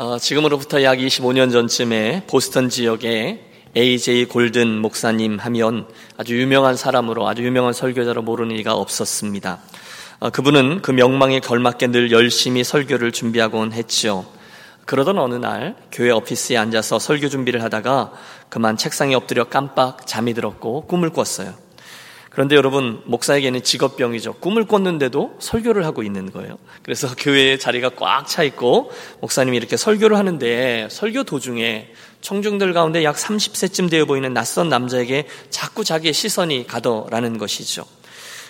어, 지금으로부터 약 25년 전쯤에 보스턴 지역에 A.J. 골든 목사님 하면 아주 유명한 사람으로 아주 유명한 설교자로 모르는 이가 없었습니다. 어, 그분은 그 명망에 걸맞게 늘 열심히 설교를 준비하곤 했죠. 그러던 어느 날 교회 오피스에 앉아서 설교 준비를 하다가 그만 책상에 엎드려 깜빡 잠이 들었고 꿈을 꿨어요. 그런데 여러분, 목사에게는 직업병이죠. 꿈을 꿨는데도 설교를 하고 있는 거예요. 그래서 교회에 자리가 꽉 차 있고, 목사님이 이렇게 설교를 하는데, 설교 도중에 청중들 가운데 약 30세쯤 되어 보이는 낯선 남자에게 자꾸 자기의 시선이 가더라는 것이죠.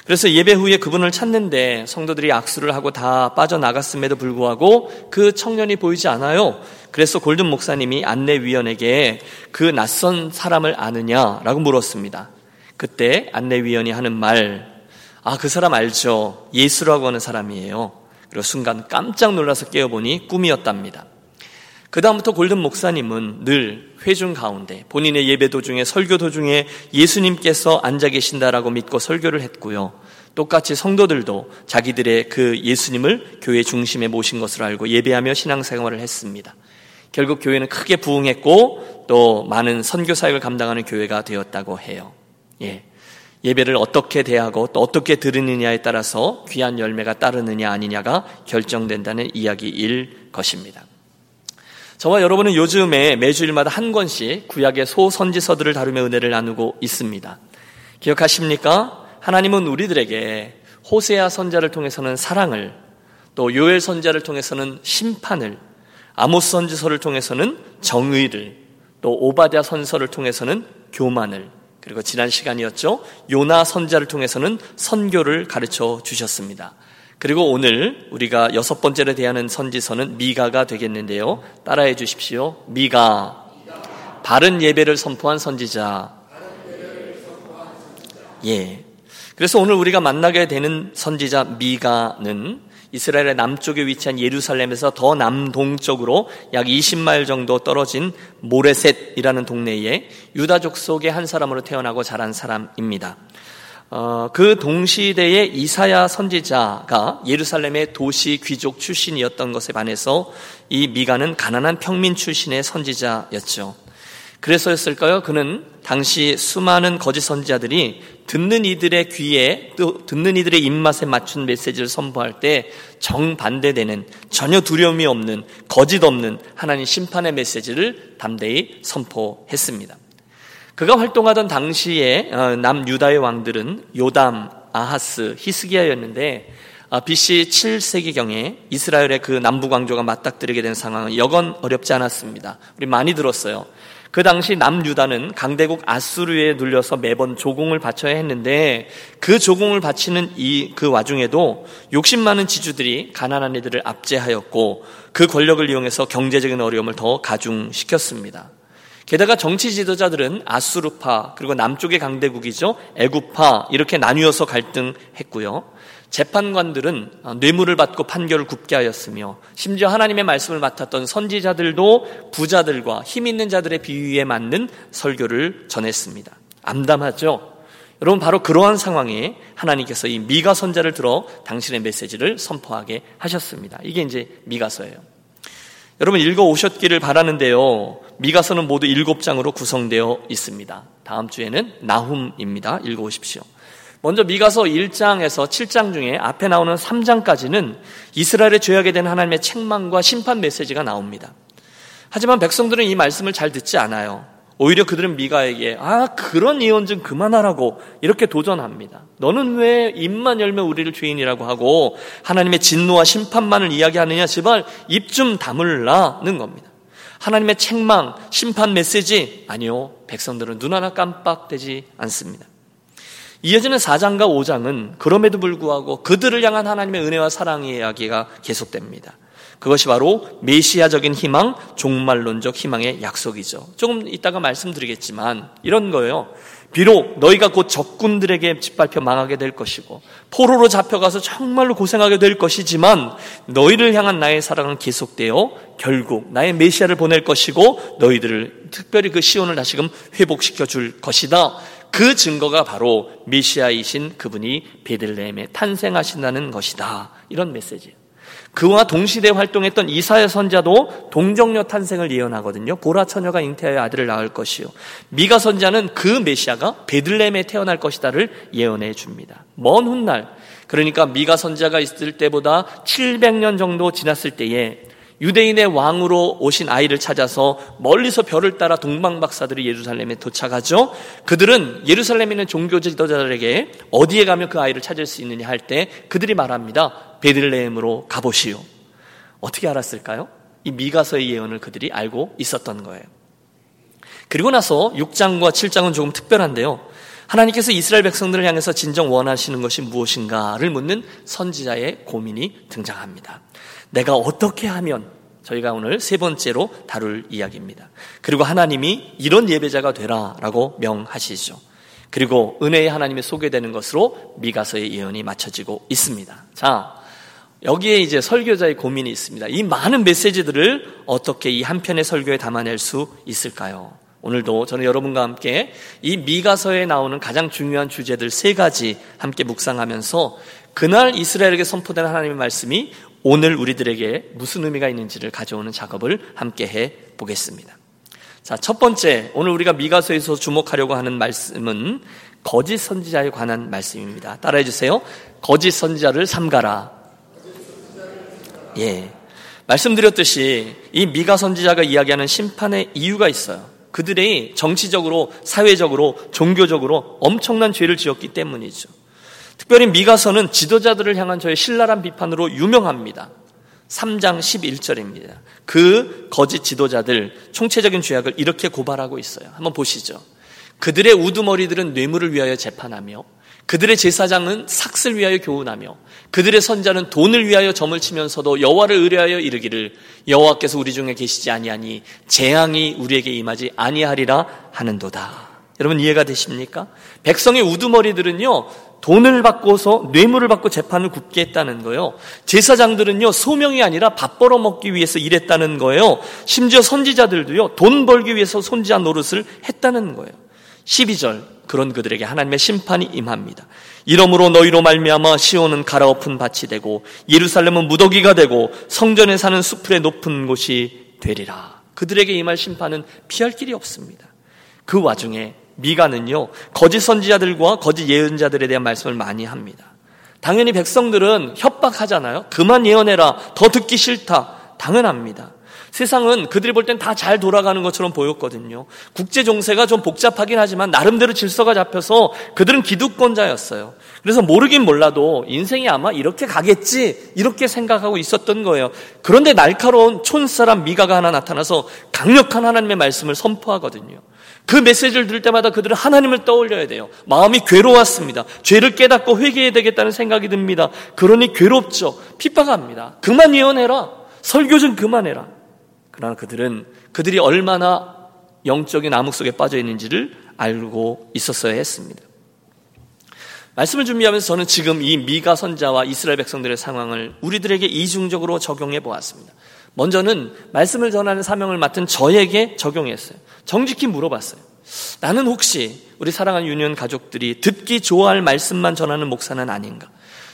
그래서 예배 후에 그분을 찾는데 성도들이 악수를 하고 다 빠져나갔음에도 불구하고 그 청년이 보이지 않아요. 그래서 골든 목사님이 안내위원에게 그 낯선 사람을 아느냐라고 물었습니다. 그때 안내위원이 하는 말, 아, 그 사람 알죠? 예수라고 하는 사람이에요. 그리고 순간 깜짝 놀라서 깨어보니 꿈이었답니다. 그다음부터 골든 목사님은 늘 회중 가운데 본인의 예배 도중에 설교 도중에 예수님께서 앉아 계신다라고 믿고 설교를 했고요. 똑같이 성도들도 자기들의 그 예수님을 교회 중심에 모신 것으로 알고 예배하며 신앙생활을 했습니다. 결국 교회는 크게 부흥했고 또 많은 선교 사역을 감당하는 교회가 되었다고 해요. 예. 예배를 어떻게 대하고 또 어떻게 들으느냐에 따라서 귀한 열매가 따르느냐 아니냐가 결정된다는 이야기일 것입니다. 저와 여러분은 요즘에 매주일마다 한 권씩 구약의 소선지서들을 다루며 은혜를 나누고 있습니다. 기억하십니까? 하나님은 우리들에게 호세아 선자를 통해서는 사랑을, 또 요엘 선자를 통해서는 심판을, 아모스 선지서를 통해서는 정의를, 또 오바댜 선서를 통해서는 교만을, 그리고 지난 시간이었죠. 요나 선자를 통해서는 선교를 가르쳐 주셨습니다. 그리고 오늘 우리가 여섯 번째로 대하는 선지서는 미가가 되겠는데요. 따라해 주십시오. 미가. 바른 예배를 선포한 선지자. 예. 그래서 오늘 우리가 만나게 되는 선지자 미가는 이스라엘의 남쪽에 위치한 예루살렘에서 더 남동쪽으로 약 20마일 정도 떨어진 모레셋이라는 동네에 유다족 속의 한 사람으로 태어나고 자란 사람입니다. 어, 그 동시대의 이사야 선지자가 예루살렘의 도시 귀족 출신이었던 것에 반해서 이 미가는 가난한 평민 출신의 선지자였죠. 그래서였을까요? 그는 당시 수많은 거짓 선지자들이 듣는 이들의 귀에 또 듣는 이들의 입맛에 맞춘 메시지를 선포할 때 정반대되는 전혀 두려움이 없는 거짓 없는 하나님 심판의 메시지를 담대히 선포했습니다. 그가 활동하던 당시에 어, 남유다의 왕들은 요담, 아하스, 히스기야였는데 아, BC 7세기경에 이스라엘의 그 남부 광조가 맞닥뜨리게 된 상황은 여건 어렵지 않았습니다. 우리 많이 들었어요. 그 당시 남유다는 강대국 아수르에 눌려서 매번 조공을 바쳐야 했는데 그 조공을 바치는 이 그 와중에도 욕심 많은 지주들이 가난한 이들을 압제하였고 그 권력을 이용해서 경제적인 어려움을 더 가중시켰습니다. 게다가 정치 지도자들은 아수르파 그리고 남쪽의 강대국이죠 애구파 이렇게 나뉘어서 갈등했고요. 재판관들은 뇌물을 받고 판결을 굽게 하였으며 심지어 하나님의 말씀을 맡았던 선지자들도 부자들과 힘 있는 자들의 비유에 맞는 설교를 전했습니다. 암담하죠? 여러분 바로 그러한 상황에 하나님께서 이 미가 선자를 들어 당신의 메시지를 선포하게 하셨습니다. 이게 이제 미가서예요. 여러분 읽어 오셨기를 바라는데요. 미가서는 모두 일곱 장으로 구성되어 있습니다. 다음 주에는 나훔입니다. 읽어 오십시오. 먼저 미가서 1장에서 7장 중에 앞에 나오는 3장까지는 이스라엘의 죄하게 된 하나님의 책망과 심판 메시지가 나옵니다. 하지만 백성들은 이 말씀을 잘 듣지 않아요. 오히려 그들은 미가에게 아 그런 예언 좀 그만하라고 이렇게 도전합니다. 너는 왜 입만 열면 우리를 죄인이라고 하고 하나님의 진노와 심판만을 이야기하느냐 제발 입 좀 다물라는 겁니다. 하나님의 책망, 심판 메시지 아니요. 백성들은 눈 하나 깜빡되지 않습니다. 이어지는 4장과 5장은 그럼에도 불구하고 그들을 향한 하나님의 은혜와 사랑의 이야기가 계속됩니다. 그것이 바로 메시아적인 희망, 종말론적 희망의 약속이죠. 조금 이따가 말씀드리겠지만 이런 거예요. 비록 너희가 곧 적군들에게 짓밟혀 망하게 될 것이고 포로로 잡혀가서 정말로 고생하게 될 것이지만 너희를 향한 나의 사랑은 계속되어 결국 나의 메시아를 보낼 것이고 너희들을 특별히 그 시온을 다시금 회복시켜 줄 것이다. 그 증거가 바로 메시아이신 그분이 베들레헴에 탄생하신다는 것이다. 이런 메시지예요. 그와 동시대 활동했던 이사야 선자도 동정녀 탄생을 예언하거든요. 보라 처녀가 잉태하여 아들을 낳을 것이요. 미가 선자는 그 메시아가 베들레헴에 태어날 것이다를 예언해 줍니다. 먼 훗날 그러니까 미가 선자가 있을 때보다 700년 정도 지났을 때에 유대인의 왕으로 오신 아이를 찾아서 멀리서 별을 따라 동방 박사들이 예루살렘에 도착하죠. 그들은 예루살렘에 있는 종교 지도자들에게 어디에 가면 그 아이를 찾을 수 있느냐 할 때 그들이 말합니다. 베들레헴으로 가보시오. 어떻게 알았을까요? 이 미가서의 예언을 그들이 알고 있었던 거예요. 그리고 나서 6장과 7장은 조금 특별한데요. 하나님께서 이스라엘 백성들을 향해서 진정 원하시는 것이 무엇인가를 묻는 선지자의 고민이 등장합니다. 내가 어떻게 하면 저희가 오늘 세 번째로 다룰 이야기입니다. 그리고 하나님이 이런 예배자가 되라라고 명하시죠. 그리고 은혜의 하나님이 소개되는 것으로 미가서의 예언이 맞춰지고 있습니다. 자, 여기에 이제 설교자의 고민이 있습니다. 이 많은 메시지들을 어떻게 이 한 편의 설교에 담아낼 수 있을까요? 오늘도 저는 여러분과 함께 이 미가서에 나오는 가장 중요한 주제들 세 가지 함께 묵상하면서 그날 이스라엘에게 선포된 하나님의 말씀이 오늘 우리들에게 무슨 의미가 있는지를 가져오는 작업을 함께 해 보겠습니다. 자, 첫 번째, 오늘 우리가 미가서에서 주목하려고 하는 말씀은 거짓 선지자에 관한 말씀입니다. 따라해 주세요. 거짓 선지자를 삼가라. 예. 말씀드렸듯이 이 미가 선지자가 이야기하는 심판의 이유가 있어요. 그들이 정치적으로, 사회적으로, 종교적으로 엄청난 죄를 지었기 때문이죠. 특별히 미가서는 지도자들을 향한 저의 신랄한 비판으로 유명합니다. 3장 11절입니다. 그 거짓 지도자들 총체적인 죄악을 이렇게 고발하고 있어요. 한번 보시죠. 그들의 우두머리들은 뇌물을 위하여 재판하며 그들의 제사장은 삭슬 위하여 교훈하며 그들의 선자는 돈을 위하여 점을 치면서도 여호와를 의뢰하여 이르기를 여호와께서 우리 중에 계시지 아니하니 재앙이 우리에게 임하지 아니하리라 하는도다. 여러분 이해가 되십니까? 백성의 우두머리들은요 돈을 받고서 뇌물을 받고 재판을 굽게 했다는 거예요. 제사장들은요, 소명이 아니라 밥 벌어 먹기 위해서 일했다는 거예요. 심지어 선지자들도요, 돈 벌기 위해서 선지자 노릇을 했다는 거예요. 12절, 그런 그들에게 하나님의 심판이 임합니다. 이러므로 너희로 말미암아 시온은 갈아엎은 밭이 되고 예루살렘은 무더기가 되고 성전에 사는 수풀의 높은 곳이 되리라. 그들에게 임할 심판은 피할 길이 없습니다. 그 와중에 미가는요, 거짓 선지자들과 거짓 예언자들에 대한 말씀을 많이 합니다. 당연히 백성들은 협박하잖아요. 그만 예언해라. 더 듣기 싫다. 당연합니다. 세상은 그들이 볼 땐 다 잘 돌아가는 것처럼 보였거든요. 국제 정세가 좀 복잡하긴 하지만 나름대로 질서가 잡혀서 그들은 기득권자였어요. 그래서 모르긴 몰라도 인생이 아마 이렇게 가겠지 이렇게 생각하고 있었던 거예요. 그런데 날카로운 촌사람 미가가 하나 나타나서 강력한 하나님의 말씀을 선포하거든요. 그 메시지를 들을 때마다 그들은 하나님을 떠올려야 돼요. 마음이 괴로웠습니다. 죄를 깨닫고 회개해야 되겠다는 생각이 듭니다. 그러니 괴롭죠. 핍박합니다. 그만 예언해라. 설교 좀 그만해라. 그러나 그들은 그들이 얼마나 영적인 암흑 속에 빠져 있는지를 알고 있었어야 했습니다. 말씀을 준비하면서 저는 지금 이 미가 선자와 이스라엘 백성들의 상황을 우리들에게 이중적으로 적용해 보았습니다. 먼저는 말씀을 전하는 사명을 맡은 저에게 적용했어요. 정직히 물어봤어요. 나는 혹시 우리 사랑하는 유년 가족들이 듣기 좋아할 말씀만 전하는 목사는 아닌가?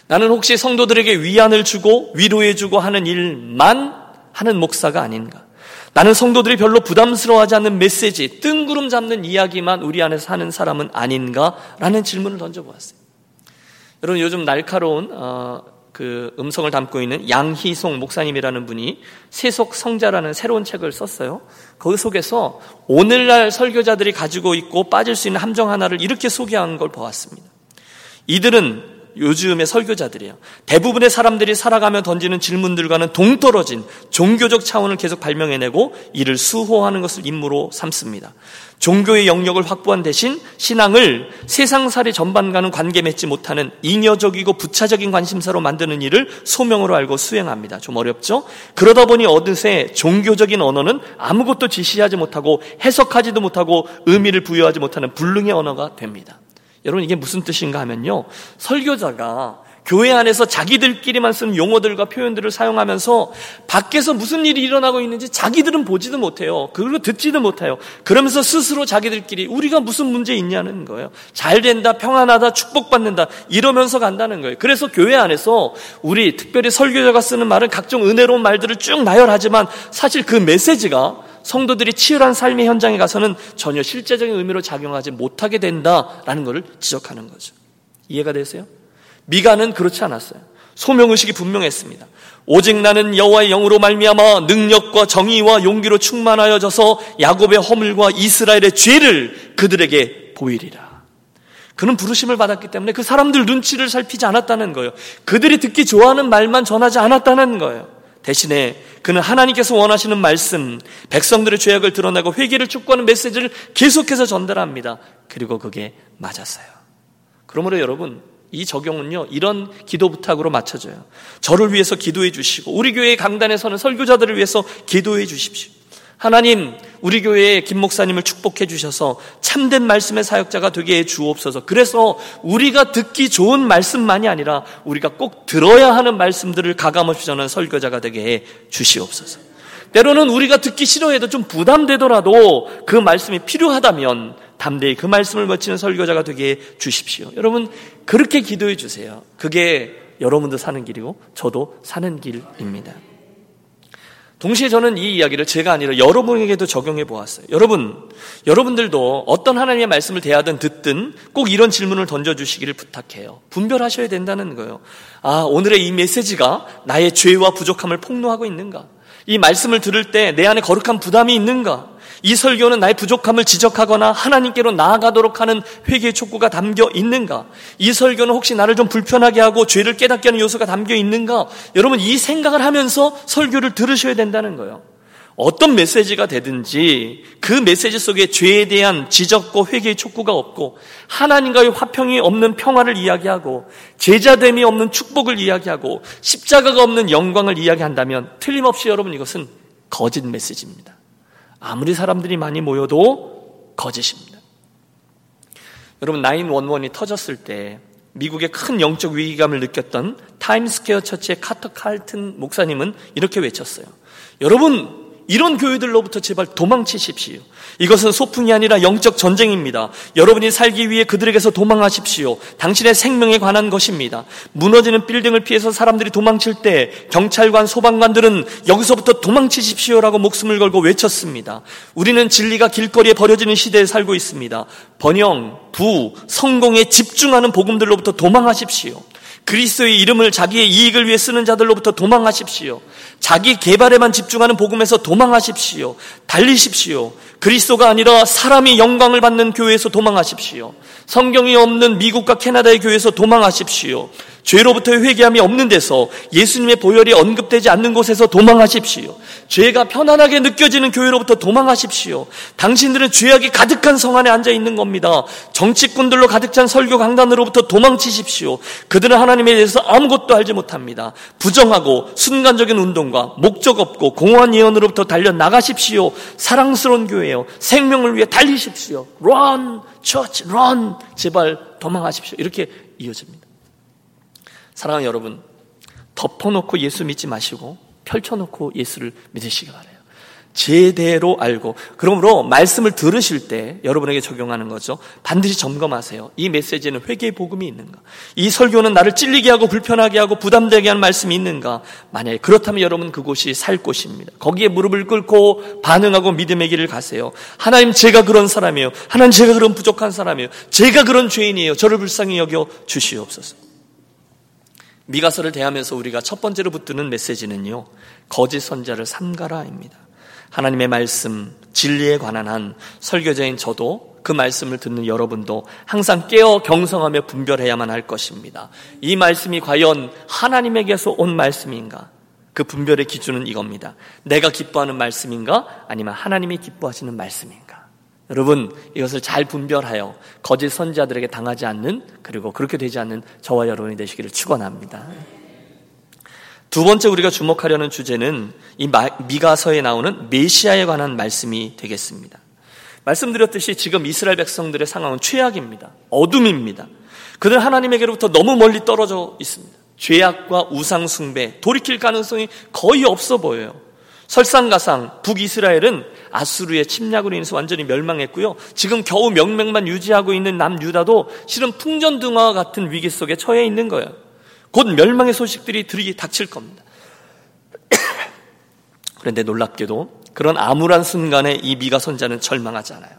나는 혹시 성도들에게 위안을 주고 위로해주고 하는 일만 하는 목사가 아닌가? 나는 성도들이 별로 부담스러워하지 않는 메시지, 뜬구름 잡는 이야기만 우리 안에서 하는 사람은 아닌가라는 질문을 던져보았어요. 여러분 요즘 날카로운 어, 그 음성을 담고 있는 양희송 목사님이라는 분이 세속 성자라는 새로운 책을 썼어요. 그 속에서 오늘날 설교자들이 가지고 있고 빠질 수 있는 함정 하나를 이렇게 소개한 걸 보았습니다. 이들은 요즘의 설교자들이에요. 대부분의 사람들이 살아가며 던지는 질문들과는 동떨어진 종교적 차원을 계속 발명해내고 이를 수호하는 것을 임무로 삼습니다. 종교의 영역을 확보한 대신 신앙을 세상살이 전반과는 관계 맺지 못하는 잉여적이고 부차적인 관심사로 만드는 일을 소명으로 알고 수행합니다. 좀 어렵죠? 그러다 보니 어느새 종교적인 언어는 아무것도 지시하지 못하고 해석하지도 못하고 의미를 부여하지 못하는 불능의 언어가 됩니다. 여러분 이게 무슨 뜻인가 하면요. 설교자가 교회 안에서 자기들끼리만 쓰는 용어들과 표현들을 사용하면서 밖에서 무슨 일이 일어나고 있는지 자기들은 보지도 못해요. 그리고 듣지도 못해요. 그러면서 스스로 자기들끼리 우리가 무슨 문제 있냐는 거예요. 잘 된다, 평안하다, 축복받는다 이러면서 간다는 거예요. 그래서 교회 안에서 우리 특별히 설교자가 쓰는 말은 각종 은혜로운 말들을 쭉 나열하지만 사실 그 메시지가 성도들이 치열한 삶의 현장에 가서는 전혀 실제적인 의미로 작용하지 못하게 된다라는 것을 지적하는 거죠. 이해가 되세요? 미가는 그렇지 않았어요. 소명 의식이 분명했습니다. 오직 나는 여호와의 영으로 말미암아 능력과 정의와 용기로 충만하여져서 야곱의 허물과 이스라엘의 죄를 그들에게 보이리라. 그는 부르심을 받았기 때문에 그 사람들 눈치를 살피지 않았다는 거예요. 그들이 듣기 좋아하는 말만 전하지 않았다는 거예요. 대신에 그는 하나님께서 원하시는 말씀, 백성들의 죄악을 드러내고 회개를 촉구하는 메시지를 계속해서 전달합니다. 그리고 그게 맞았어요. 그러므로 여러분, 이 적용은요, 이런 기도 부탁으로 맞춰져요. 저를 위해서 기도해 주시고, 우리 교회 강단에 서는 설교자들을 위해서 기도해 주십시오. 하나님, 우리 교회의 김 목사님을 축복해 주셔서 참된 말씀의 사역자가 되게 해 주옵소서. 그래서 우리가 듣기 좋은 말씀만이 아니라 우리가 꼭 들어야 하는 말씀들을 가감없이 전하는 설교자가 되게 해 주시옵소서. 때로는 우리가 듣기 싫어해도 좀 부담되더라도 그 말씀이 필요하다면 담대히 그 말씀을 멋지는 설교자가 되게 해 주십시오. 여러분, 그렇게 기도해 주세요. 그게 여러분도 사는 길이고 저도 사는 길입니다. 동시에 저는 이 이야기를 제가 아니라 여러분에게도 적용해 보았어요. 여러분, 여러분들도 어떤 하나님의 말씀을 대하든 듣든 꼭 이런 질문을 던져주시기를 부탁해요. 분별하셔야 된다는 거예요. 아, 오늘의 이 메시지가 나의 죄와 부족함을 폭로하고 있는가? 이 말씀을 들을 때 내 안에 거룩한 부담이 있는가? 이 설교는 나의 부족함을 지적하거나 하나님께로 나아가도록 하는 회개의 촉구가 담겨 있는가? 이 설교는 혹시 나를 좀 불편하게 하고 죄를 깨닫게 하는 요소가 담겨 있는가? 여러분 이 생각을 하면서 설교를 들으셔야 된다는 거예요. 어떤 메시지가 되든지 그 메시지 속에 죄에 대한 지적과 회개의 촉구가 없고 하나님과의 화평이 없는 평화를 이야기하고 제자됨이 없는 축복을 이야기하고 십자가가 없는 영광을 이야기한다면 틀림없이 여러분 이것은 거짓 메시지입니다. 아무리 사람들이 많이 모여도 거짓입니다. 여러분 911이 터졌을 때 미국의 큰 영적 위기감을 느꼈던 타임스퀘어 처치의 카터 칼튼 목사님은 이렇게 외쳤어요. 여러분 이런 교회들로부터 제발 도망치십시오. 이것은 소풍이 아니라 영적 전쟁입니다. 여러분이 살기 위해 그들에게서 도망하십시오. 당신의 생명에 관한 것입니다. 무너지는 빌딩을 피해서 사람들이 도망칠 때 경찰관, 소방관들은 여기서부터 도망치십시오라고 목숨을 걸고 외쳤습니다. 우리는 진리가 길거리에 버려지는 시대에 살고 있습니다. 번영, 부, 성공에 집중하는 복음들로부터 도망하십시오. 그리스도의 이름을 자기의 이익을 위해 쓰는 자들로부터 도망하십시오. 자기 개발에만 집중하는 복음에서 도망하십시오. 달리십시오. 그리스도가 아니라 사람이 영광을 받는 교회에서 도망하십시오. 성경이 없는 미국과 캐나다의 교회에서 도망하십시오. 죄로부터의 회개함이 없는 데서 예수님의 보혈이 언급되지 않는 곳에서 도망하십시오. 죄가 편안하게 느껴지는 교회로부터 도망하십시오. 당신들은 죄악이 가득한 성 안에 앉아 있는 겁니다. 정치꾼들로 가득 찬 설교 강단으로부터 도망치십시오. 그들은 하나님에 대해서 아무것도 알지 못합니다. 부정하고 순간적인 운동과 목적 없고 공허한 예언으로부터 달려 나가십시오. 사랑스러운 교회요. 생명을 위해 달리십시오. Run, church, run. 제발 도망하십시오. 이렇게 이어집니다. 사랑하는 여러분, 덮어놓고 예수 믿지 마시고 펼쳐놓고 예수를 믿으시기 바래요. 제대로 알고 그러므로 말씀을 들으실 때 여러분에게 적용하는 거죠. 반드시 점검하세요. 이 메시지는 회개의 복음이 있는가? 이 설교는 나를 찔리게 하고 불편하게 하고 부담되게 하는 말씀이 있는가? 만약에 그렇다면 여러분 그곳이 살 곳입니다. 거기에 무릎을 꿇고 반응하고 믿음의 길을 가세요. 하나님 제가 그런 사람이에요. 하나님 제가 그런 부족한 사람이에요. 제가 그런 죄인이에요. 저를 불쌍히 여겨 주시옵소서. 미가서를 대하면서 우리가 첫 번째로 붙드는 메시지는요, 거짓 선자를 삼가라입니다. 하나님의 말씀, 진리에 관한 한 설교자인 저도 그 말씀을 듣는 여러분도 항상 깨어 경성하며 분별해야만 할 것입니다. 이 말씀이 과연 하나님에게서 온 말씀인가? 그 분별의 기준은 이겁니다. 내가 기뻐하는 말씀인가? 아니면 하나님이 기뻐하시는 말씀인가? 여러분 이것을 잘 분별하여 거짓 선지자들에게 당하지 않는 그리고 그렇게 되지 않는 저와 여러분이 되시기를 축원합니다. 두 번째 우리가 주목하려는 주제는 이 미가서에 나오는 메시아에 관한 말씀이 되겠습니다. 말씀드렸듯이 지금 이스라엘 백성들의 상황은 최악입니다. 어둠입니다. 그들은 하나님에게로부터 너무 멀리 떨어져 있습니다. 죄악과 우상숭배, 돌이킬 가능성이 거의 없어 보여요. 설상가상 북이스라엘은 아수르의 침략으로 인해서 완전히 멸망했고요. 지금 겨우 명맥만 유지하고 있는 남유다도 실은 풍전등화와 같은 위기 속에 처해 있는 거예요. 곧 멸망의 소식들이 들이 닥칠 겁니다. 그런데 놀랍게도 그런 암울한 순간에 이 미가 선자는 절망하지 않아요.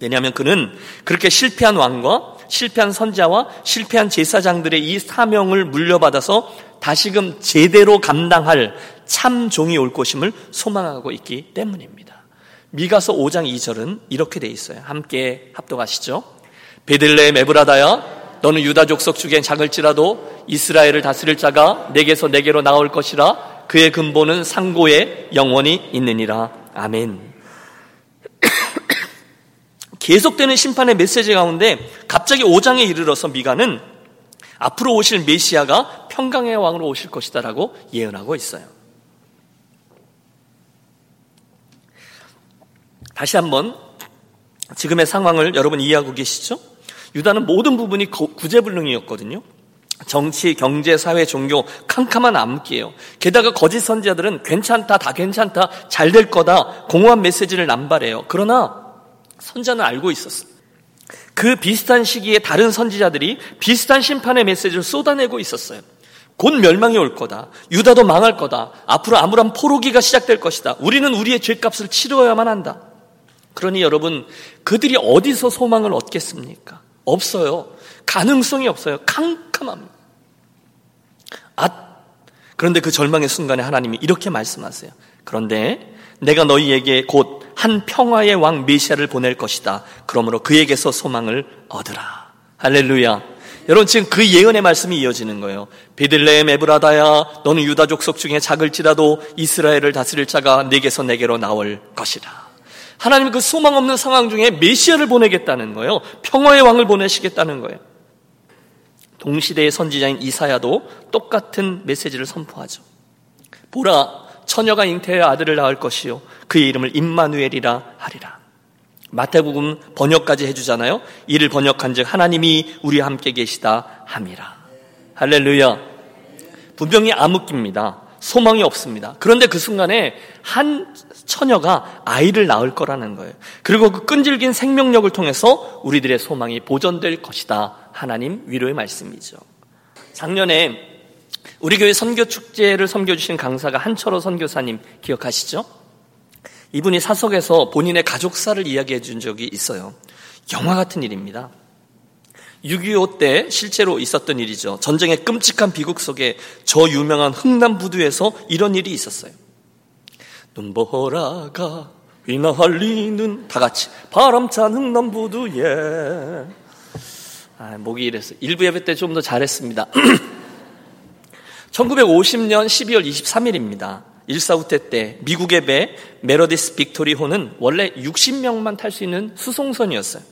왜냐하면 그는 그렇게 실패한 왕과 실패한 선자와 실패한 제사장들의 이 사명을 물려받아서 다시금 제대로 감당할 참 종이 올 것임을 소망하고 있기 때문입니다. 미가서 5장 2절은 이렇게 돼 있어요. 함께 합독하시죠. 베들레헴 에브라다야 너는 유다 족속 중에 작을지라도 이스라엘을 다스릴 자가 내게서 내게로 나올 것이라 그의 근본은 상고에 영원히 있느니라. 아멘. 계속되는 심판의 메시지 가운데 갑자기 5장에 이르러서 미가는 앞으로 오실 메시아가 평강의 왕으로 오실 것이다라고 예언하고 있어요. 다시 한번 지금의 상황을 여러분 이해하고 계시죠? 유다는 모든 부분이 구제불능이었거든요. 정치, 경제, 사회, 종교 캄캄한 암흑기예요. 게다가 거짓 선지자들은 괜찮다, 다 괜찮다, 잘 될 거다, 공허한 메시지를 남발해요. 그러나 선자는 알고 있었어요. 그 비슷한 시기에 다른 선지자들이 비슷한 심판의 메시지를 쏟아내고 있었어요. 곧 멸망이 올 거다. 유다도 망할 거다. 앞으로 암울한 포로기가 시작될 것이다. 우리는 우리의 죄값을 치러야만 한다. 그러니 여러분, 그들이 어디서 소망을 얻겠습니까? 없어요. 가능성이 없어요. 캄캄합니다. 아, 그런데 그 절망의 순간에 하나님이 이렇게 말씀하세요. 그런데 내가 너희에게 곧 한 평화의 왕 메시아를 보낼 것이다. 그러므로 그에게서 소망을 얻으라. 할렐루야. 여러분 지금 그 예언의 말씀이 이어지는 거예요. 베들레헴 에브라다야 너는 유다 족속 중에 작을지라도 이스라엘을 다스릴 자가 내게서 내게로 나올 것이다. 하나님 그 소망 없는 상황 중에 메시아를 보내겠다는 거예요. 평화의 왕을 보내시겠다는 거예요. 동시대의 선지자인 이사야도 똑같은 메시지를 선포하죠. 보라 처녀가 잉태하여 아들을 낳을 것이요 그의 이름을 임마누엘이라 하리라. 마태복음 번역까지 해주잖아요. 이를 번역한즉 하나님이 우리와 함께 계시다 함이라. 할렐루야. 분명히 암흑기입니다. 소망이 없습니다. 그런데 그 순간에 한 처녀가 아이를 낳을 거라는 거예요. 그리고 그 끈질긴 생명력을 통해서 우리들의 소망이 보존될 것이다. 하나님 위로의 말씀이죠. 작년에 우리 교회 선교 축제를 섬겨 주신 강사가 한철호 선교사님 기억하시죠? 이분이 사석에서 본인의 가족사를 이야기해 준 적이 있어요. 영화 같은 일입니다. 6.25 때 실제로 있었던 일이죠. 전쟁의 끔찍한 비극 속에 저 유명한 흥남부두에서 이런 일이 있었어요. 눈보라가 휘날리는 다 같이 바람찬 흥남부두에 아, 목이 이랬어요. 일부 예배 때 좀 더 잘했습니다. 1950년 12월 23일입니다. 일사후퇴 때 미국의 배 메러디스 빅토리 호는 원래 60명만 탈 수 있는 수송선이었어요.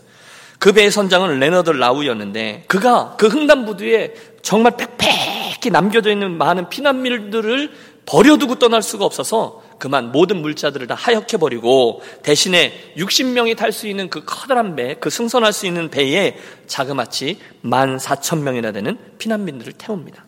그 배의 선장은 레너드 라루였는데 그가 그 흥남부두에 정말 빽빽히 남겨져 있는 많은 피난민들을 버려두고 떠날 수가 없어서 그만 모든 물자들을 다 하역해 버리고 대신에 60명이 탈 수 있는 그 커다란 배, 그 승선할 수 있는 배에 자그마치 14,000명이나 되는 피난민들을 태웁니다.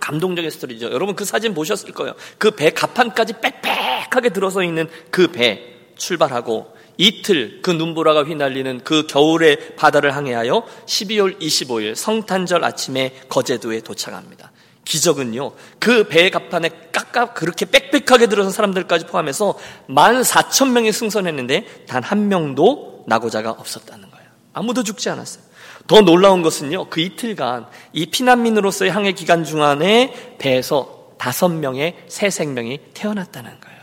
감동적인 스토리죠. 여러분 그 사진 보셨을 거예요. 그배 갑판까지 빽빽하게 들어서 있는 그 배 출발하고 이틀 그 눈보라가 휘날리는 그 겨울의 바다를 항해하여 12월 25일 성탄절 아침에 거제도에 도착합니다. 기적은요, 그 배 갑판에 깎아 그렇게 빽빽하게 들어선 사람들까지 포함해서 14,000명이 승선했는데 단 한 명도 나고자가 없었다는 거예요. 아무도 죽지 않았어요. 더 놀라운 것은요, 그 이틀간 이 피난민으로서의 항해 기간 중안에 배에서 다섯 명의 새 생명이 태어났다는 거예요.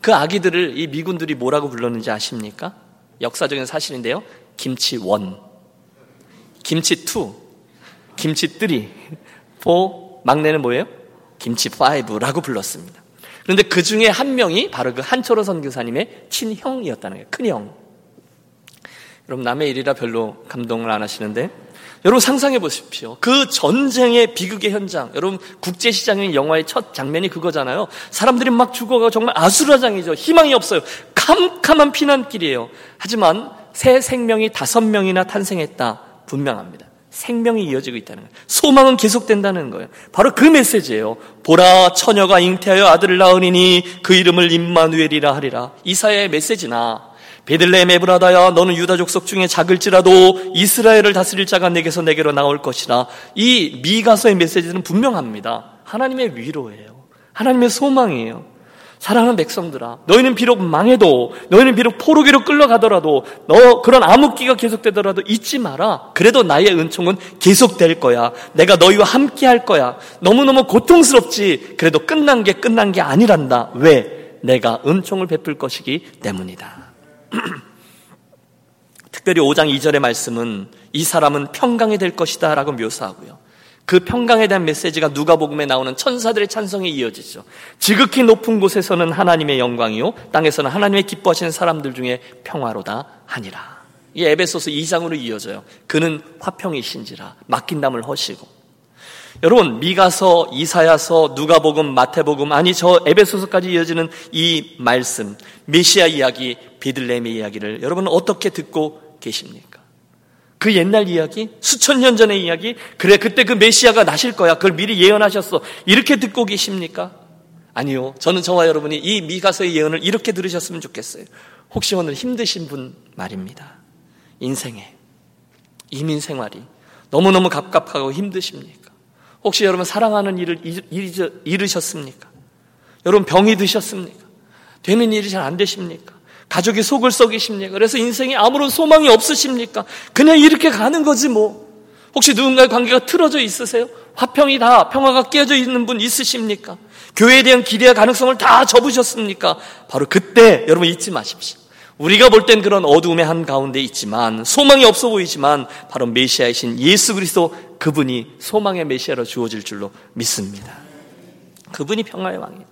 그 아기들을 이 미군들이 뭐라고 불렀는지 아십니까? 역사적인 사실인데요. 김치 원, 김치 two, 김치 three, four, 막내는 뭐예요? 김치 five라고 불렀습니다. 그런데 그 중에 한 명이 바로 그 한철호 선교사님의 친형이었다는 거예요. 큰형. 여러분 남의 일이라 별로 감동을 안 하시는데 여러분 상상해 보십시오. 그 전쟁의 비극의 현장. 여러분 국제시장의 영화의 첫 장면이 그거잖아요. 사람들이 막 죽어가 정말 아수라장이죠. 희망이 없어요. 캄캄한 피난길이에요. 하지만 새 생명이 다섯 명이나 탄생했다. 분명합니다. 생명이 이어지고 있다는 거예요. 소망은 계속된다는 거예요. 바로 그 메시지예요. 보라 처녀가 잉태하여 아들을 낳으니 그 이름을 임마누엘이라 하리라. 이사야의 메시지나 베들레헴 에브라다야 너는 유다 족속 중에 작을지라도 이스라엘을 다스릴 자가 내게서 내게로 나올 것이라. 이 미가서의 메시지는 분명합니다. 하나님의 위로예요. 하나님의 소망이에요. 사랑하는 백성들아, 너희는 비록 망해도, 너희는 비록 포로기로 끌려가더라도, 너 그런 암흑기가 계속되더라도 잊지 마라. 그래도 나의 은총은 계속될 거야. 내가 너희와 함께 할 거야. 너무너무 고통스럽지. 그래도 끝난 게 끝난 게 아니란다. 왜? 내가 은총을 베풀 것이기 때문이다. 특별히 5장 2절의 말씀은 이 사람은 평강이 될 것이다 라고 묘사하고요. 그 평강에 대한 메시지가 누가복음에 나오는 천사들의 찬성에 이어지죠. 지극히 높은 곳에서는 하나님의 영광이요 땅에서는 하나님의 기뻐하시는 사람들 중에 평화로다 하니라. 이 에베소서 2장으로 이어져요. 그는 화평이신지라 맡긴 담을 허시고 여러분 미가서, 이사야서, 누가복음, 마태복음 아니 저 에베소서까지 이어지는 이 말씀 메시아 이야기, 비들레헴의 이야기를 여러분은 어떻게 듣고 계십니까? 그 옛날 이야기, 수천 년 전의 이야기, 그래, 그때 그 메시아가 나실 거야. 그걸 미리 예언하셨어. 이렇게 듣고 계십니까? 아니요. 저는 저와 여러분이 이 미가서의 예언을 이렇게 들으셨으면 좋겠어요. 혹시 오늘 힘드신 분 말입니다. 인생에, 이민 생활이 너무너무 갑갑하고 힘드십니까? 혹시 여러분 사랑하는 일을 잃으셨습니까? 여러분 병이 드셨습니까? 되는 일이 잘 안 되십니까? 가족이 속을 썩이십니까? 그래서 인생에 아무런 소망이 없으십니까? 그냥 이렇게 가는 거지 뭐. 혹시 누군가의 관계가 틀어져 있으세요? 화평이 다 평화가 깨져 있는 분 있으십니까? 교회에 대한 기대와 가능성을 다 접으셨습니까? 바로 그때 여러분 잊지 마십시오. 우리가 볼 땐 그런 어두움의 한 가운데 있지만 소망이 없어 보이지만 바로 메시아이신 예수 그리스도 그분이 소망의 메시아로 주어질 줄로 믿습니다. 그분이 평화의 왕이에요.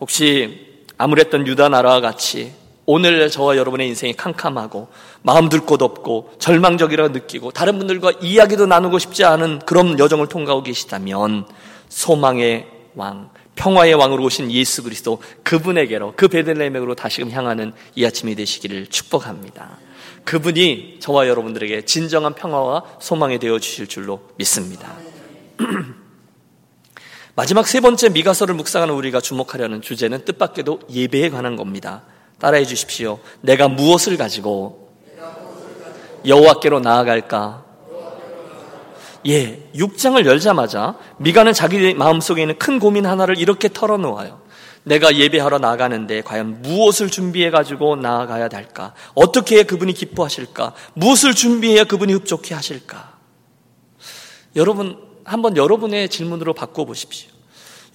혹시 아무랬던 유다 나라와 같이 오늘 저와 여러분의 인생이 캄캄하고 마음 들곳 없고 절망적이라 느끼고 다른 분들과 이야기도 나누고 싶지 않은 그런 여정을 통과하고 계시다면 소망의 왕, 평화의 왕으로 오신 예수 그리스도 그분에게로 그 베들레헴으로 다시금 향하는 이 아침이 되시기를 축복합니다. 그분이 저와 여러분들에게 진정한 평화와 소망이 되어 주실 줄로 믿습니다. 마지막 세 번째 미가서를 묵상하는 우리가 주목하려는 주제는 뜻밖에도 예배에 관한 겁니다. 따라해 주십시오. 내가 무엇을 가지고 여호와께로 나아갈까? 예, 6장을 열자마자 미가는 자기 마음속에 있는 큰 고민 하나를 이렇게 털어놓아요. 내가 예배하러 나가는데 과연 무엇을 준비해 가지고 나아가야 될까? 어떻게 그분이 기뻐하실까? 무엇을 준비해야 그분이 흡족해 하실까? 여러분 한번 여러분의 질문으로 바꿔 보십시오.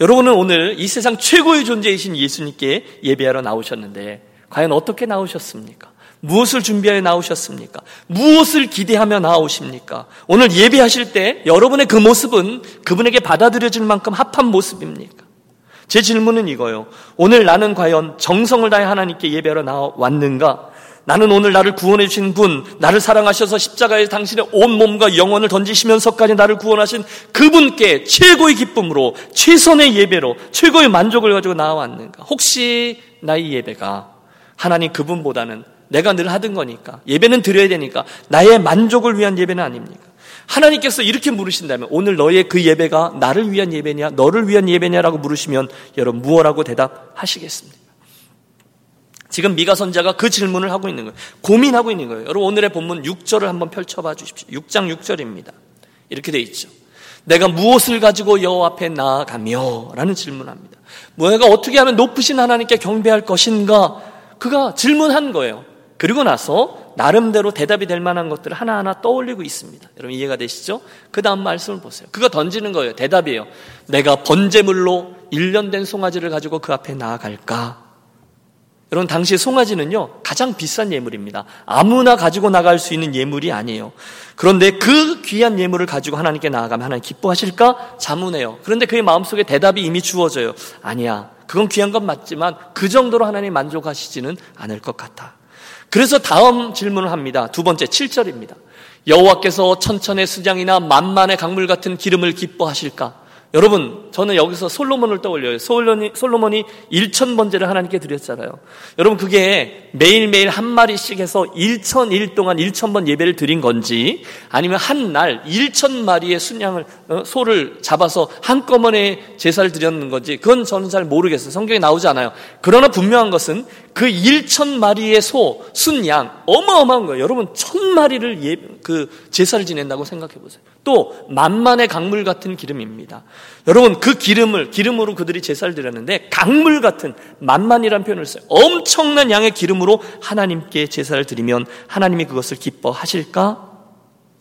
여러분은 오늘 이 세상 최고의 존재이신 예수님께 예배하러 나오셨는데 과연 어떻게 나오셨습니까? 무엇을 준비하여 나오셨습니까? 무엇을 기대하며 나오십니까? 오늘 예배하실 때 여러분의 그 모습은 그분에게 받아들여질 만큼 합한 모습입니까? 제 질문은 이거요. 오늘 나는 과연 정성을 다해 하나님께 예배하러 나왔는가? 나는 오늘 나를 구원해 주신 분, 나를 사랑하셔서 십자가에 당신의 온 몸과 영혼을 던지시면서까지 나를 구원하신 그분께 최고의 기쁨으로, 최선의 예배로, 최고의 만족을 가지고 나왔는가? 혹시 나의 예배가 하나님 그분보다는 내가 늘 하던 거니까 예배는 드려야 되니까 나의 만족을 위한 예배는 아닙니까? 하나님께서 이렇게 물으신다면 오늘 너의 그 예배가 나를 위한 예배냐 너를 위한 예배냐라고 물으시면 여러분 무엇라고 대답하시겠습니까? 지금 미가 선자가 그 질문을 하고 있는 거예요. 고민하고 있는 거예요. 여러분 오늘의 본문 6절을 한번 펼쳐봐 주십시오. 6장 6절입니다. 이렇게 돼 있죠. 내가 무엇을 가지고 여호와 앞에 나아가며 라는 질문합니다. 내가 어떻게 하면 높으신 하나님께 경배할 것인가 그가 질문한 거예요. 그리고 나서 나름대로 대답이 될 만한 것들을 하나하나 떠올리고 있습니다. 여러분 이해가 되시죠? 그 다음 말씀을 보세요. 그가 던지는 거예요. 대답이에요. 내가 번제물로 1년 된 송아지를 가지고 그 앞에 나아갈까? 여러분 당시 송아지는요 가장 비싼 예물입니다. 아무나 가지고 나갈 수 있는 예물이 아니에요. 그런데 그 귀한 예물을 가지고 하나님께 나아가면 하나님 기뻐하실까? 자문해요. 그런데 그의 마음속에 대답이 이미 주어져요. 아니야. 그건 귀한 건 맞지만 그 정도로 하나님 만족하시지는 않을 것 같아. 그래서 다음 질문을 합니다. 두 번째 7절입니다. 여호와께서 천천의 수장이나 만만의 강물 같은 기름을 기뻐하실까? 여러분, 저는 여기서 솔로몬을 떠올려요. 솔로몬이, 솔로몬이 1천 번제를 하나님께 드렸잖아요. 여러분, 그게 매일매일 한 마리씩 해서 1천 일 동안 1천 번 예배를 드린 건지, 아니면 한 날 1천 마리의 순양을, 어, 소를 잡아서 한꺼번에 제사를 드렸는 건지, 그건 저는 잘 모르겠어요. 성경에 나오지 않아요. 그러나 분명한 것은 그 1천 마리의 소, 순양, 어마어마한 거예요. 여러분, 천 마리를 예, 그 제사를 지낸다고 생각해 보세요. 또, 만만의 강물 같은 기름입니다. 여러분 그 기름을 기름으로 그들이 제사를 드렸는데 강물 같은 만만이란 표현을 써요. 엄청난 양의 기름으로 하나님께 제사를 드리면 하나님이 그것을 기뻐하실까?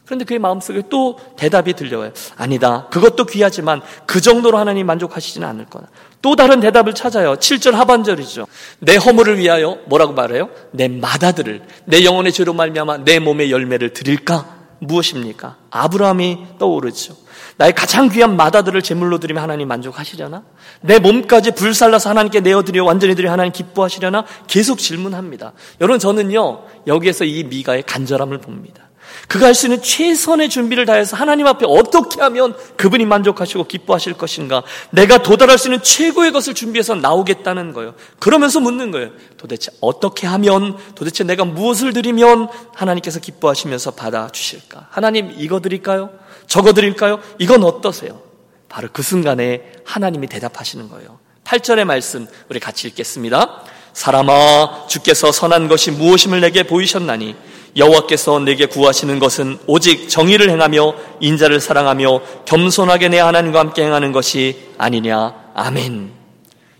그런데 그의 마음속에 또 대답이 들려와요. 아니다. 그것도 귀하지만 그 정도로 하나님 만족하시지는 않을 거다. 또 다른 대답을 찾아요. 7절 하반절이죠. 내 허물을 위하여 뭐라고 말해요? 내 마다들을 내 영혼의 죄로 말미암아 내 몸의 열매를 드릴까? 무엇입니까? 아브라함이 떠오르죠. 나의 가장 귀한 마다들을 제물로 드리면 하나님 만족하시려나? 내 몸까지 불살라서 하나님께 내어드려 완전히 드려 하나님 기뻐하시려나? 계속 질문합니다. 여러분 저는요 여기에서 이 미가의 간절함을 봅니다. 그가 할 수 있는 최선의 준비를 다해서 하나님 앞에 어떻게 하면 그분이 만족하시고 기뻐하실 것인가? 내가 도달할 수 있는 최고의 것을 준비해서 나오겠다는 거예요. 그러면서 묻는 거예요. 도대체 어떻게 하면, 도대체 내가 무엇을 드리면 하나님께서 기뻐하시면서 받아주실까? 하나님 이거 드릴까요? 적어 드릴까요? 이건 어떠세요? 바로 그 순간에 하나님이 대답하시는 거예요. 8절의 말씀 우리 같이 읽겠습니다. 사람아 주께서 선한 것이 무엇임을 내게 보이셨나니 여호와께서 내게 구하시는 것은 오직 정의를 행하며 인자를 사랑하며 겸손하게 내 하나님과 함께 행하는 것이 아니냐. 아멘.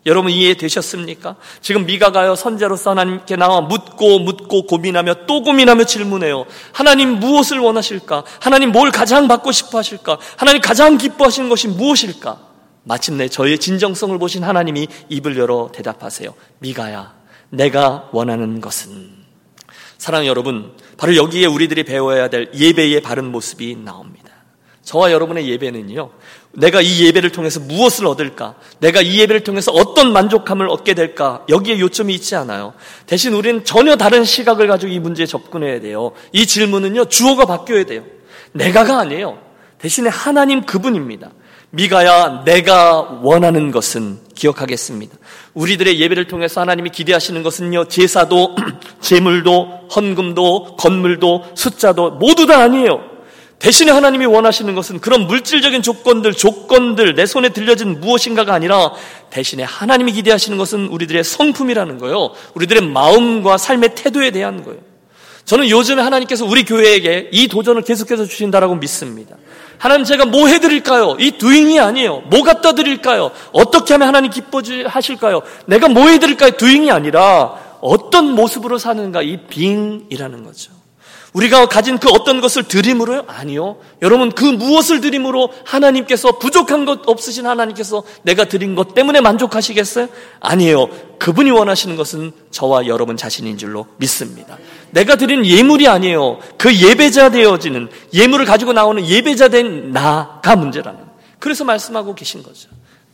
여러분 이해되셨습니까? 지금 미가가요 선제로서 하나님께 나와 묻고 묻고 고민하며 또 고민하며 질문해요. 하나님 무엇을 원하실까? 하나님 뭘 가장 받고 싶어 하실까? 하나님 가장 기뻐하시는 것이 무엇일까? 마침내 저의 진정성을 보신 하나님이 입을 열어 대답하세요. 미가야, 내가 원하는 것은 사랑 여러분, 바로 여기에 우리들이 배워야 될 예배의 바른 모습이 나옵니다. 저와 여러분의 예배는요, 내가 이 예배를 통해서 무엇을 얻을까? 내가 이 예배를 통해서 어떤 만족감을 얻게 될까? 여기에 요점이 있지 않아요. 대신 우리는 전혀 다른 시각을 가지고 이 문제에 접근해야 돼요. 이 질문은요, 주어가 바뀌어야 돼요. 내가가 아니에요. 대신에 하나님 그분입니다. 미가야 내가 원하는 것은 기억하겠습니다. 우리들의 예배를 통해서 하나님이 기대하시는 것은요, 제사도, 재물도, 헌금도, 건물도, 숫자도 모두 다 아니에요. 대신에 하나님이 원하시는 것은 그런 물질적인 조건들, 조건들, 내 손에 들려진 무엇인가가 아니라 대신에 하나님이 기대하시는 것은 우리들의 성품이라는 거예요. 우리들의 마음과 삶의 태도에 대한 거예요. 저는 요즘에 하나님께서 우리 교회에게 이 도전을 계속해서 주신다라고 믿습니다. 하나님 제가 뭐 해드릴까요? 이 두잉이 아니에요. 뭐 갖다 드릴까요? 어떻게 하면 하나님 기뻐하실까요? 내가 뭐 해드릴까요? 두잉이 아니라 어떤 모습으로 사는가 이 빙이라는 거죠. 우리가 가진 그 어떤 것을 드림으로요? 아니요. 여러분 그 무엇을 드림으로 하나님께서 부족한 것 없으신 하나님께서 내가 드린 것 때문에 만족하시겠어요? 아니에요. 그분이 원하시는 것은 저와 여러분 자신인 줄로 믿습니다. 내가 드린 예물이 아니에요. 그 예배자 되어지는 예물을 가지고 나오는 예배자 된 나가 문제라는. 그래서 말씀하고 계신 거죠.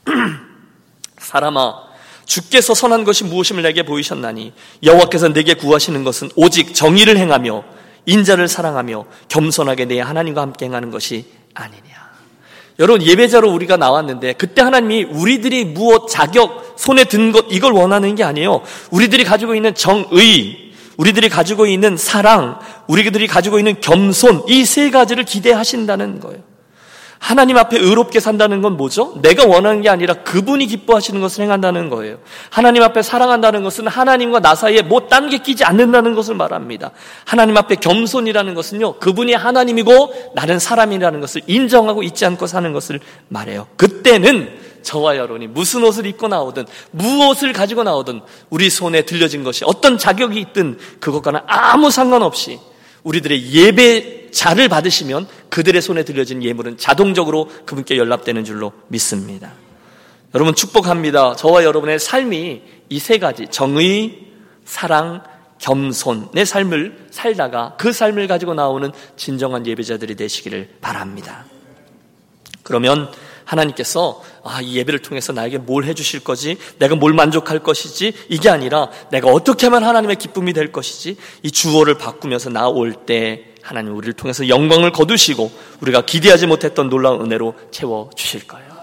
사람아 주께서 선한 것이 무엇임을 내게 보이셨나니 여호와께서 내게 구하시는 것은 오직 정의를 행하며 인자를 사랑하며 겸손하게 내 하나님과 함께 행하는 것이 아니냐. 여러분 예배자로 우리가 나왔는데 그때 하나님이 우리들이 무엇 자격 손에 든 것 이걸 원하는 게 아니에요. 우리들이 가지고 있는 정의, 우리들이 가지고 있는 사랑, 우리들이 가지고 있는 겸손 이 세 가지를 기대하신다는 거예요. 하나님 앞에 의롭게 산다는 건 뭐죠? 내가 원하는 게 아니라 그분이 기뻐하시는 것을 행한다는 거예요. 하나님 앞에 사랑한다는 것은 하나님과 나 사이에 뭐 딴 게 끼지 않는다는 것을 말합니다. 하나님 앞에 겸손이라는 것은요, 그분이 하나님이고 나는 사람이라는 것을 인정하고 잊지 않고 사는 것을 말해요. 그때는 저와 여러분이 무슨 옷을 입고 나오든 무엇을 가지고 나오든 우리 손에 들려진 것이 어떤 자격이 있든 그것과는 아무 상관없이 우리들의 예배 자를 받으시면 그들의 손에 들려진 예물은 자동적으로 그분께 연락되는 줄로 믿습니다. 여러분 축복합니다. 저와 여러분의 삶이 이 세 가지 정의, 사랑, 겸손의 삶을 살다가 그 삶을 가지고 나오는 진정한 예배자들이 되시기를 바랍니다. 그러면 하나님께서 아, 이 예배를 통해서 나에게 뭘 해주실 거지? 내가 뭘 만족할 것이지? 이게 아니라 내가 어떻게 하면 하나님의 기쁨이 될 것이지? 이 주어를 바꾸면서 나올 때 하나님 우리를 통해서 영광을 거두시고 우리가 기대하지 못했던 놀라운 은혜로 채워 주실 거예요.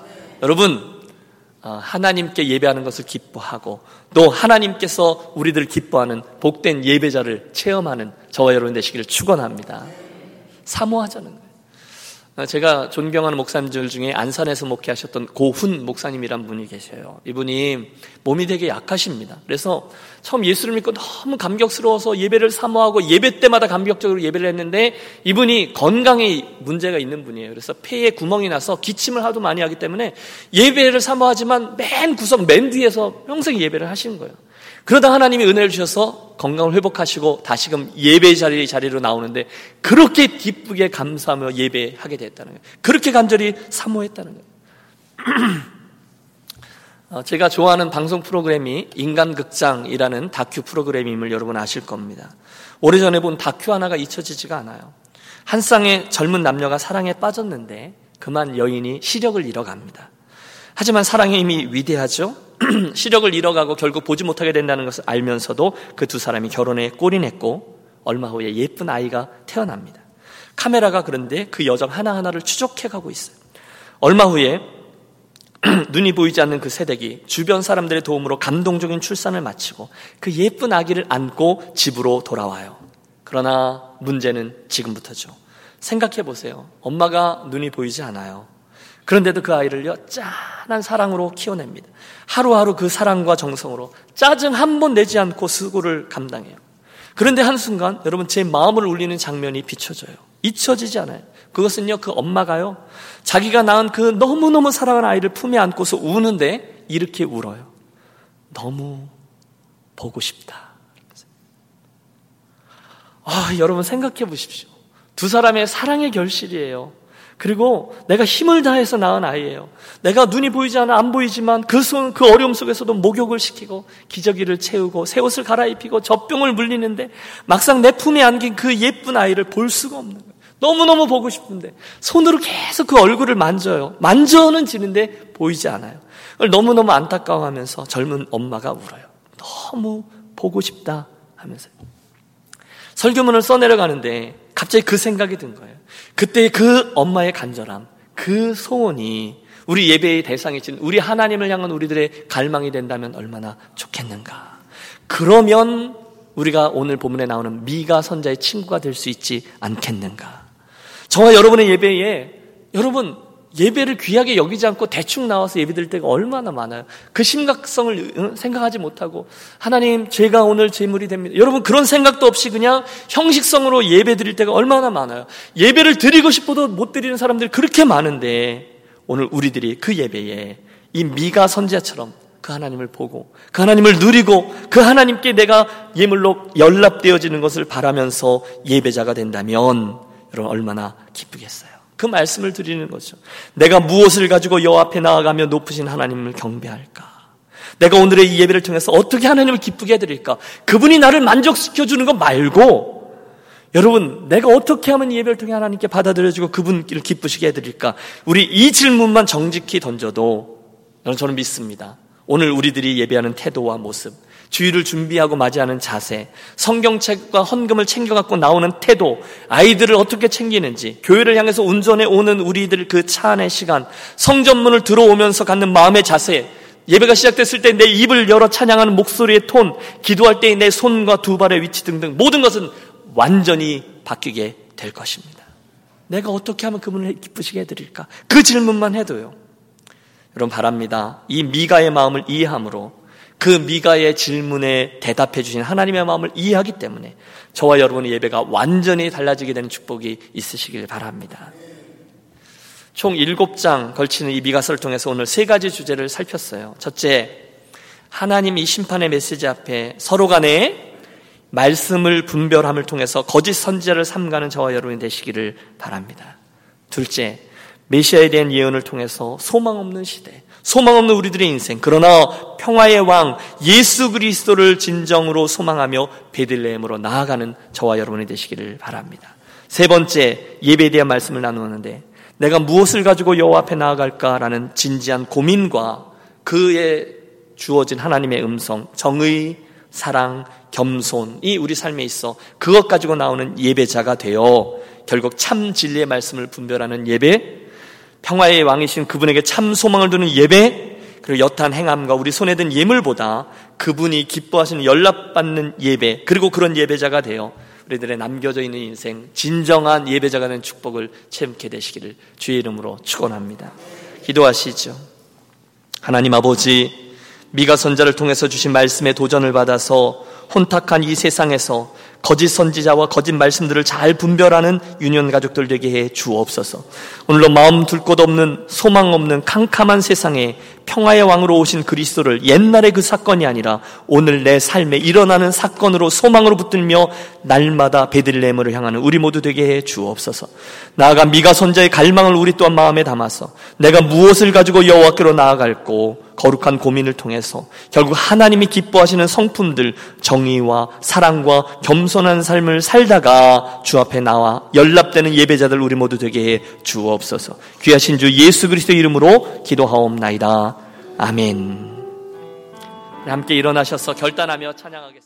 여러분 어, 하나님께 예배하는 것을 기뻐하고 또 하나님께서 우리들 기뻐하는 복된 예배자를 체험하는 저와 여러분 되시기를 축원합니다. 사모하자는 거예요. 어, 제가 존경하는 목사님들 중에 안산에서 목회하셨던 고훈 목사님이란 분이 계셔요. 이분이 몸이 되게 약하십니다. 그래서 처음 예수를 믿고 너무 감격스러워서 예배를 사모하고 예배 때마다 감격적으로 예배를 했는데 이분이 건강에 문제가 있는 분이에요. 그래서 폐에 구멍이 나서 기침을 하도 많이 하기 때문에 예배를 사모하지만 맨 구석 맨 뒤에서 평생 예배를 하시는 거예요. 그러다 하나님이 은혜를 주셔서 건강을 회복하시고 다시금 예배 자리 자리로 나오는데 그렇게 기쁘게 감사하며 예배하게 됐다는 거예요. 그렇게 간절히 사모했다는 거예요. 어, 제가 좋아하는 방송 프로그램이 인간극장이라는 다큐 프로그램임을 여러분 아실 겁니다. 오래전에 본 다큐 하나가 잊혀지지가 않아요. 한 쌍의 젊은 남녀가 사랑에 빠졌는데 그만 여인이 시력을 잃어갑니다. 하지만 사랑의 힘이 위대하죠? 시력을 잃어가고 결국 보지 못하게 된다는 것을 알면서도 그 두 사람이 결혼에 꼴인했고 얼마 후에 예쁜 아이가 태어납니다. 카메라가 그런데 그 여정 하나하나를 추적해 가고 있어요. 얼마 후에 눈이 보이지 않는 그 새댁이 주변 사람들의 도움으로 감동적인 출산을 마치고 그 예쁜 아기를 안고 집으로 돌아와요. 그러나 문제는 지금부터죠. 생각해 보세요. 엄마가 눈이 보이지 않아요. 그런데도 그 아이를요, 짠한 사랑으로 키워냅니다. 하루하루 그 사랑과 정성으로 짜증 한 번 내지 않고 수고를 감당해요. 그런데 한순간 여러분 제 마음을 울리는 장면이 비춰져요. 잊혀지지 않아요. 그것은요, 그 엄마가요, 자기가 낳은 그 너무너무 사랑하는 아이를 품에 안고서 우는데 이렇게 울어요. 너무 보고 싶다. 아, 여러분 생각해 보십시오. 두 사람의 사랑의 결실이에요. 그리고 내가 힘을 다해서 낳은 아이예요. 내가 눈이 보이지 않아 안 보이지만 그, 손, 그 어려움 속에서도 목욕을 시키고 기저귀를 채우고 새 옷을 갈아입히고 젖병을 물리는데 막상 내 품에 안긴 그 예쁜 아이를 볼 수가 없는 거예요. 너무너무 보고 싶은데 손으로 계속 그 얼굴을 만져요. 만져는 지는데 보이지 않아요. 너무너무 안타까워하면서 젊은 엄마가 울어요. 너무 보고 싶다 하면서요. 설교문을 써내려가는데 갑자기 그 생각이 든 거예요. 그때 그 엄마의 간절함, 그 소원이 우리 예배의 대상이신 우리 하나님을 향한 우리들의 갈망이 된다면 얼마나 좋겠는가. 그러면 우리가 오늘 본문에 나오는 미가 선자의 친구가 될 수 있지 않겠는가. 저와 여러분의 예배에 여러분 예배를 귀하게 여기지 않고 대충 나와서 예배 드릴 때가 얼마나 많아요. 그 심각성을 생각하지 못하고 하나님 제가 오늘 제물이 됩니다. 여러분 그런 생각도 없이 그냥 형식성으로 예배 드릴 때가 얼마나 많아요. 예배를 드리고 싶어도 못 드리는 사람들이 그렇게 많은데 오늘 우리들이 그 예배에 이 미가 선지자처럼 그 하나님을 보고 그 하나님을 누리고 그 하나님께 내가 예물로 연락되어지는 것을 바라면서 예배자가 된다면 여러분 얼마나 기쁘겠어요. 그 말씀을 드리는 거죠. 내가 무엇을 가지고 여 앞에 나아가며 높으신 하나님을 경배할까? 내가 오늘의 이 예배를 통해서 어떻게 하나님을 기쁘게 해드릴까? 그분이 나를 만족시켜 주는 거 말고, 여러분, 내가 어떻게 하면 이 예배를 통해 하나님께 받아들여주고 그분을 기쁘시게 해드릴까? 우리 이 질문만 정직히 던져도 저는 믿습니다. 오늘 우리들이 예배하는 태도와 모습, 주의를 준비하고 맞이하는 자세, 성경책과 헌금을 챙겨갖고 나오는 태도, 아이들을 어떻게 챙기는지, 교회를 향해서 운전해 오는 우리들 그 차 안의 시간, 성전문을 들어오면서 갖는 마음의 자세, 예배가 시작됐을 때 내 입을 열어 찬양하는 목소리의 톤, 기도할 때의 내 손과 두 발의 위치 등등 모든 것은 완전히 바뀌게 될 것입니다. 내가 어떻게 하면 그분을 기쁘시게 해드릴까? 그 질문만 해도요. 여러분 바랍니다. 이 미가의 마음을 이해함으로 그 미가의 질문에 대답해 주신 하나님의 마음을 이해하기 때문에 저와 여러분의 예배가 완전히 달라지게 되는 축복이 있으시길 바랍니다. 총 7장 걸치는 이 미가서를 통해서 오늘 세 가지 주제를 살폈어요. 첫째, 하나님 이 심판의 메시지 앞에 서로 간에 말씀을 분별함을 통해서 거짓 선지자를 삼가는 저와 여러분이 되시기를 바랍니다. 둘째, 메시아에 대한 예언을 통해서 소망 없는 시대, 소망 없는 우리들의 인생, 그러나 평화의 왕 예수 그리스도를 진정으로 소망하며 베들레헴으로 나아가는 저와 여러분이 되시기를 바랍니다. 세 번째 예배에 대한 말씀을 나누었는데 내가 무엇을 가지고 여호와 앞에 나아갈까라는 진지한 고민과 그에 주어진 하나님의 음성, 정의, 사랑, 겸손이 우리 삶에 있어 그것 가지고 나오는 예배자가 되어 결국 참 진리의 말씀을 분별하는 예배, 평화의 왕이신 그분에게 참 소망을 두는 예배, 그리고 여탄 행함과 우리 손에 든 예물보다 그분이 기뻐하시는 연락받는 예배, 그리고 그런 예배자가 되어 우리들의 남겨져 있는 인생, 진정한 예배자가 된 축복을 체험케 되시기를 주의 이름으로 축원합니다. 기도하시죠. 하나님 아버지, 미가 선자를 통해서 주신 말씀의 도전을 받아서 혼탁한 이 세상에서 거짓 선지자와 거짓 말씀들을 잘 분별하는 유년 가족들 되게 해 주옵소서. 오늘로 마음 둘 곳 없는 소망 없는 캄캄한 세상에 평화의 왕으로 오신 그리스도를 옛날의 그 사건이 아니라 오늘 내 삶에 일어나는 사건으로 소망으로 붙들며 날마다 베들레헴을 향하는 우리 모두 되게 해 주옵소서. 나아가 미가 선자의 갈망을 우리 또한 마음에 담아서 내가 무엇을 가지고 여호와께로 나아갈고 거룩한 고민을 통해서 결국 하나님이 기뻐하시는 성품들 정의와 사랑과 겸손한 삶을 살다가 주 앞에 나와 연락되는 예배자들 우리 모두 되게 해 주옵소서. 귀하신 주 예수 그리스도 이름으로 기도하옵나이다. 아멘. 함께 일어나셔서 결단하며 찬양하겠습니다.